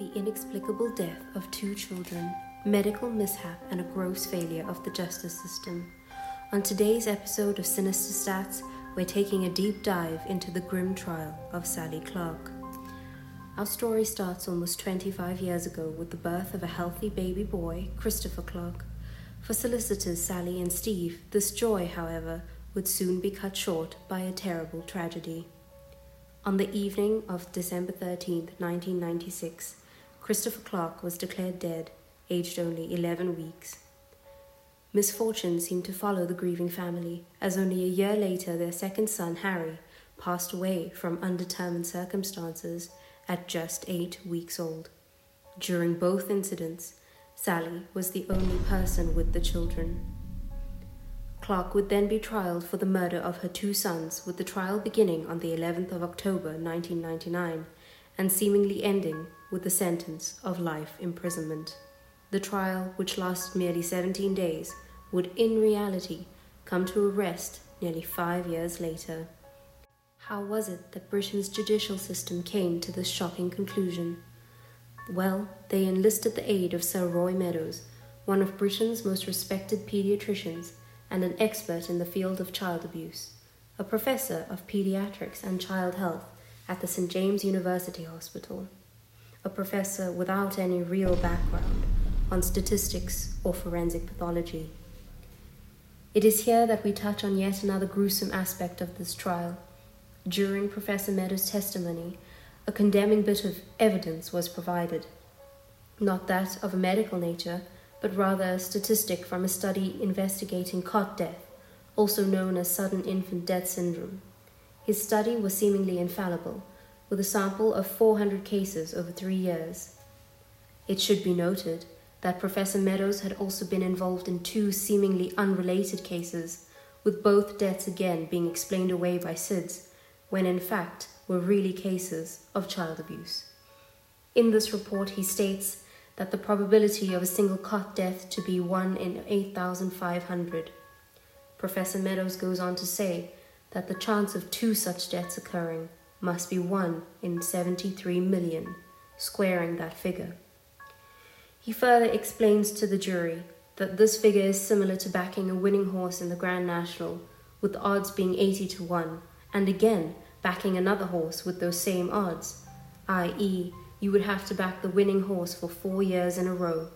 the inexplicable death of two children, medical mishap, and a gross failure of the justice system. On today's episode of Sinister Stats, we're taking a deep dive into the grim trial of Sally Clark. Our story starts almost 25 years ago with the birth of a healthy baby boy, Christopher Clark. For solicitors Sally and Steve, this joy, however, would soon be cut short by a terrible tragedy. On the evening of December 13, 1996, Christopher Clark was declared dead, aged only 11 weeks. Misfortune seemed to follow the grieving family, as only a year later their second son, Harry, passed away from undetermined circumstances at just eight weeks old. During both incidents, Sally was the only person with the children. Clark would then be trialed for the murder of her two sons, with the trial beginning on the 11th of October 1999 and seemingly ending with the sentence of life imprisonment. The trial, which lasted merely 17 days, would in reality come to a rest nearly five years later. How was it that Britain's judicial system came to this shocking conclusion? Well, they enlisted the aid of Sir Roy Meadows, one of Britain's most respected pediatricians and an expert in the field of child abuse, a professor of pediatrics and child health at the St. James University Hospital a professor without any real background on statistics or forensic pathology. It is here that we touch on yet another gruesome aspect of this trial. During Professor Meadows' testimony, a condemning bit of evidence was provided. Not that of a medical nature, but rather a statistic from a study investigating cot death, also known as sudden infant death syndrome. His study was seemingly infallible, with a sample of 400 cases over three years. It should be noted that Professor Meadows had also been involved in two seemingly unrelated cases, with both deaths again being explained away by SIDS, when in fact were really cases of child abuse. In this report, he states that the probability of a single cot death to be 1 in 8,500. Professor Meadows goes on to say that the chance of two such deaths occurring must be 1 in 73 million, squaring that figure. He further explains to the jury that this figure is similar to backing a winning horse in the Grand National, with the odds being 80 to 1, and again backing another horse with those same odds, i.e., you would have to back the winning horse for four years in a row.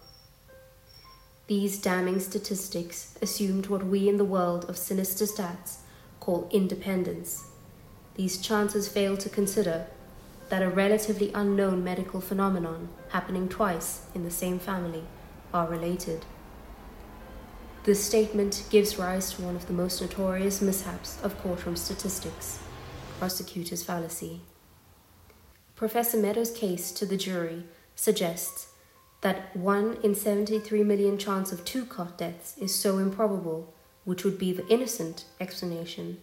These damning statistics assumed what we in the world of sinister stats call independence these chances fail to consider that a relatively unknown medical phenomenon happening twice in the same family are related. This statement gives rise to one of the most notorious mishaps of courtroom statistics prosecutor's fallacy. Professor Meadows' case to the jury suggests that 1 in 73 million chance of two cot deaths is so improbable, which would be the innocent explanation,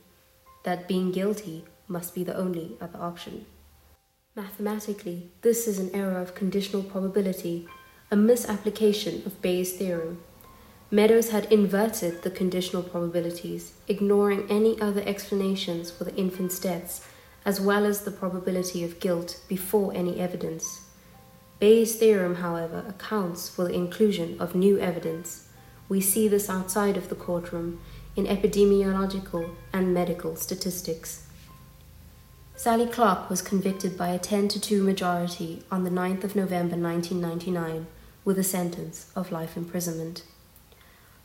that being guilty must be the only other option. Mathematically, this is an error of conditional probability, a misapplication of Bayes' theorem. Meadows had inverted the conditional probabilities, ignoring any other explanations for the infant's deaths, as well as the probability of guilt before any evidence. Bayes' theorem, however, accounts for the inclusion of new evidence. We see this outside of the courtroom in epidemiological and medical statistics. Sally Clark was convicted by a 10 to 2 majority on the 9th of November 1999 with a sentence of life imprisonment.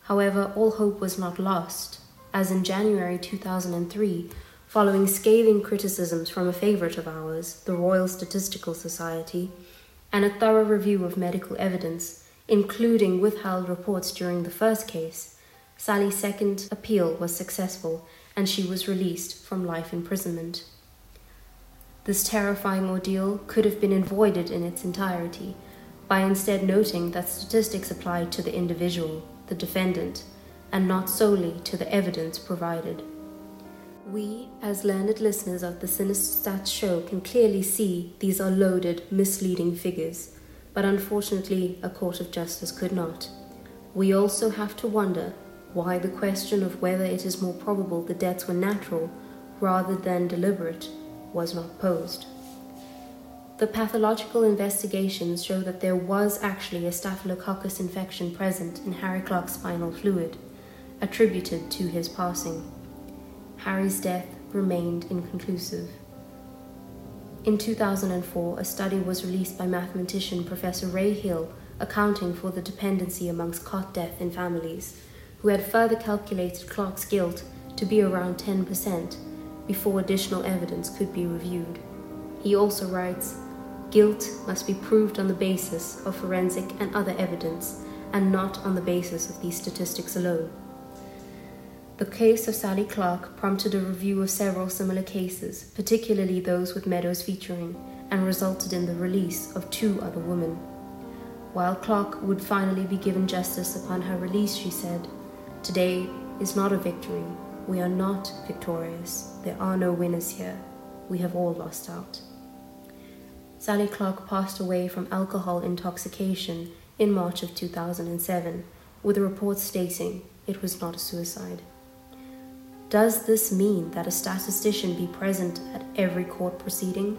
However, all hope was not lost, as in January 2003, following scathing criticisms from a favourite of ours, the Royal Statistical Society, and a thorough review of medical evidence, including withheld reports during the first case, Sally's second appeal was successful and she was released from life imprisonment. This terrifying ordeal could have been avoided in its entirety by instead noting that statistics apply to the individual, the defendant, and not solely to the evidence provided. We, as learned listeners of the Sinister Stats show, can clearly see these are loaded, misleading figures, but unfortunately, a court of justice could not. We also have to wonder why the question of whether it is more probable the deaths were natural rather than deliberate was not posed. The pathological investigations show that there was actually a staphylococcus infection present in Harry Clark's spinal fluid, attributed to his passing. Harry's death remained inconclusive. In 2004, a study was released by mathematician Professor Ray Hill accounting for the dependency amongst cot death in families, who had further calculated Clark's guilt to be around 10% before additional evidence could be reviewed. He also writes Guilt must be proved on the basis of forensic and other evidence, and not on the basis of these statistics alone. The case of Sally Clark prompted a review of several similar cases, particularly those with Meadows featuring, and resulted in the release of two other women. While Clark would finally be given justice upon her release, she said, Today is not a victory. We are not victorious. There are no winners here. We have all lost out. Sally Clark passed away from alcohol intoxication in March of 2007, with a report stating it was not a suicide. Does this mean that a statistician be present at every court proceeding?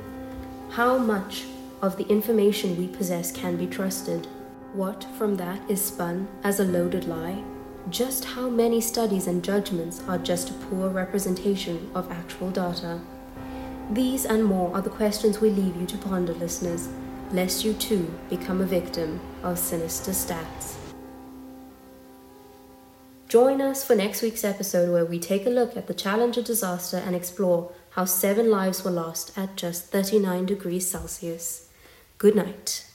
How much of the information we possess can be trusted? What from that is spun as a loaded lie? Just how many studies and judgments are just a poor representation of actual data? These and more are the questions we leave you to ponder, listeners, lest you too become a victim of sinister stats. Join us for next week's episode where we take a look at the Challenger disaster and explore how seven lives were lost at just 39 degrees Celsius. Good night.